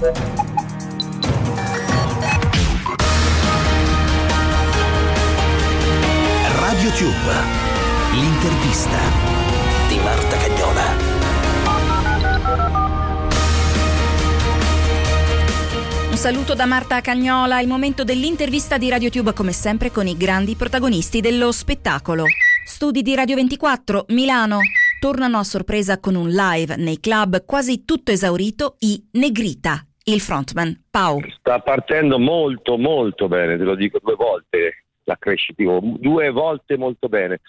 Radio Tube, l'intervista di Marta Cagnola. Un saluto da Marta Cagnola, il momento dell'intervista di RadioTube come sempre con i grandi protagonisti dello spettacolo. Studi di Radio 24, Milano. Tornano a sorpresa con un live nei club quasi tutto esaurito i Negrita, il frontman Pau. Sta partendo molto molto bene, te lo dico due volte, la crescita, due volte molto bene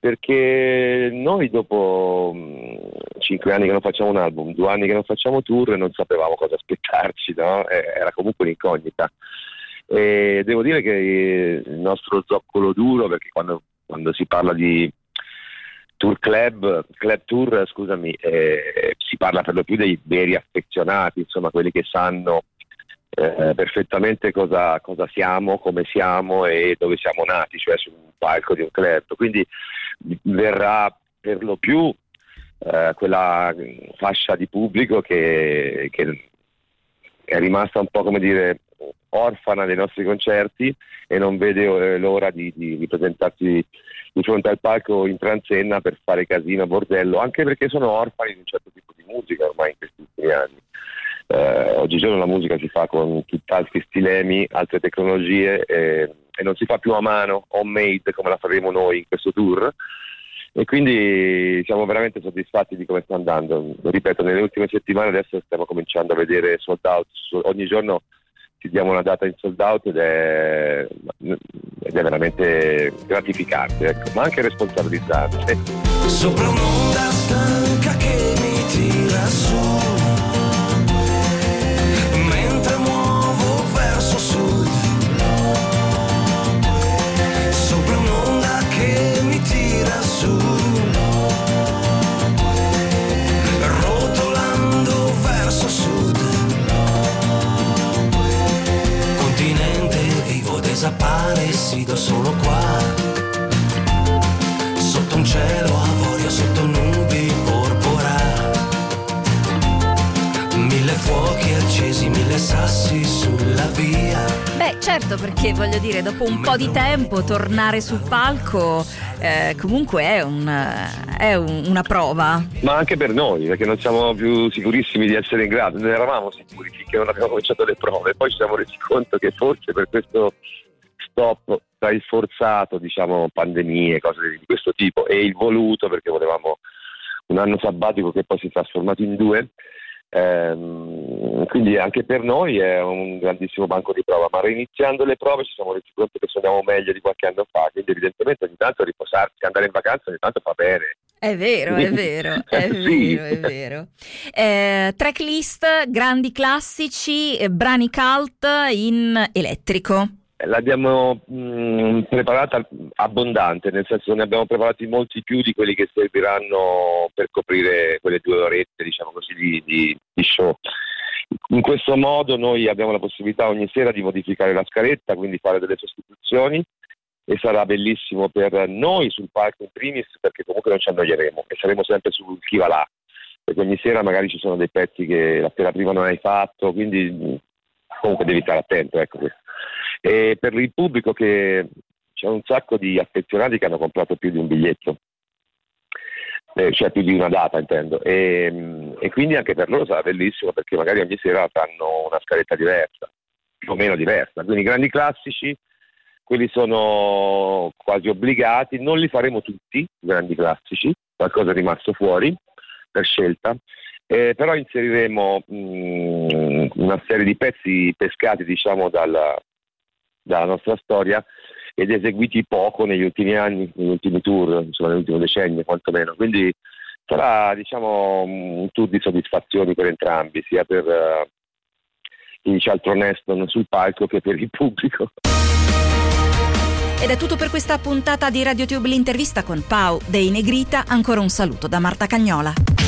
perché noi dopo mh, cinque anni che non facciamo un album, due anni che non facciamo tour, non sapevamo cosa aspettarci, no? era comunque un'incognita. E devo dire che il nostro zoccolo duro, perché quando, quando si parla di tour club, club tour, scusami, eh, parla per lo più dei veri affezionati, insomma quelli che sanno eh, perfettamente cosa, cosa, siamo, come siamo e dove siamo nati, cioè su un palco di un club. Quindi verrà per lo più eh, quella fascia di pubblico che, che, è rimasta un po' come dire orfana dei nostri concerti e non vede eh, l'ora di, di, di presentarsi di fronte al palco in transenna per fare casino, bordello, anche perché sono orfani di un certo tipo di musica ormai in questi ultimi anni. Eh, oggigiorno la musica si fa con tutt'altri stilemi, altre tecnologie e, e non si fa più a mano, homemade come la faremo noi in questo tour e quindi siamo veramente soddisfatti di come sta andando. Ripeto, nelle ultime settimane adesso stiamo cominciando a vedere sold out, ogni giorno ci diamo una data in sold out ed è, ed è veramente gratificante, ecco, ma anche responsabilizzante. Sopra un'onda stanca che mi tira su resido solo qua, sotto un cielo avorio, sotto nubi porpora, mille fuochi accesi, mille sassi sulla via. Beh, certo, perché voglio dire, dopo un po' di tempo tornare sul palco eh, comunque è, un, è un, una prova. Ma anche per noi, perché non siamo più sicurissimi di essere in grado, non eravamo sicuri finché non abbiamo cominciato le prove, poi ci siamo resi conto che forse per questo stop tra il forzato, diciamo, pandemie, cose di questo tipo, e il voluto, perché volevamo un anno sabbatico che poi si è trasformato in due. Ehm, quindi anche per noi è un grandissimo banco di prova, ma reiniziando le prove ci siamo resi conto che suoniamo meglio di qualche anno fa, quindi evidentemente ogni tanto riposarsi, andare in vacanza ogni tanto fa bene. È vero, è vero, è sì. vero, è vero. Eh, tracklist, grandi classici, eh, brani cult in elettrico l'abbiamo mh, mm, preparata abbondante, nel senso ne abbiamo preparati molti più di quelli che serviranno per coprire quelle due orette, diciamo così, di, di, di show. In questo modo noi abbiamo la possibilità ogni sera di modificare la scaletta, quindi fare delle sostituzioni e sarà bellissimo per noi sul palco in primis perché comunque non ci annoieremo e saremo sempre su chi va là, perché ogni sera magari ci sono dei pezzi che la sera prima non hai fatto, quindi comunque devi stare attento. Ecco. E per il pubblico che c'è un sacco di affezionati che hanno comprato più di un biglietto, eh, cioè più di una data intendo, e, e, quindi anche per loro sarà bellissimo perché magari ogni sera fanno una scaletta diversa, più o meno diversa. Quindi i grandi classici, quelli sono quasi obbligati, non li faremo tutti, i grandi classici, qualcosa è rimasto fuori per scelta, eh, però inseriremo mh, mm, una serie di pezzi pescati diciamo dalla, dalla nostra storia ed eseguiti poco negli ultimi anni, negli ultimi tour, insomma nell'ultimo decennio quantomeno. Quindi sarà diciamo, un tour di soddisfazioni per entrambi, sia per uh, chi dice altro onesto sul palco che per il pubblico. Ed è tutto per questa puntata di RadioTube l'intervista con Pau dei Negrita. Ancora un saluto da Marta Cagnola.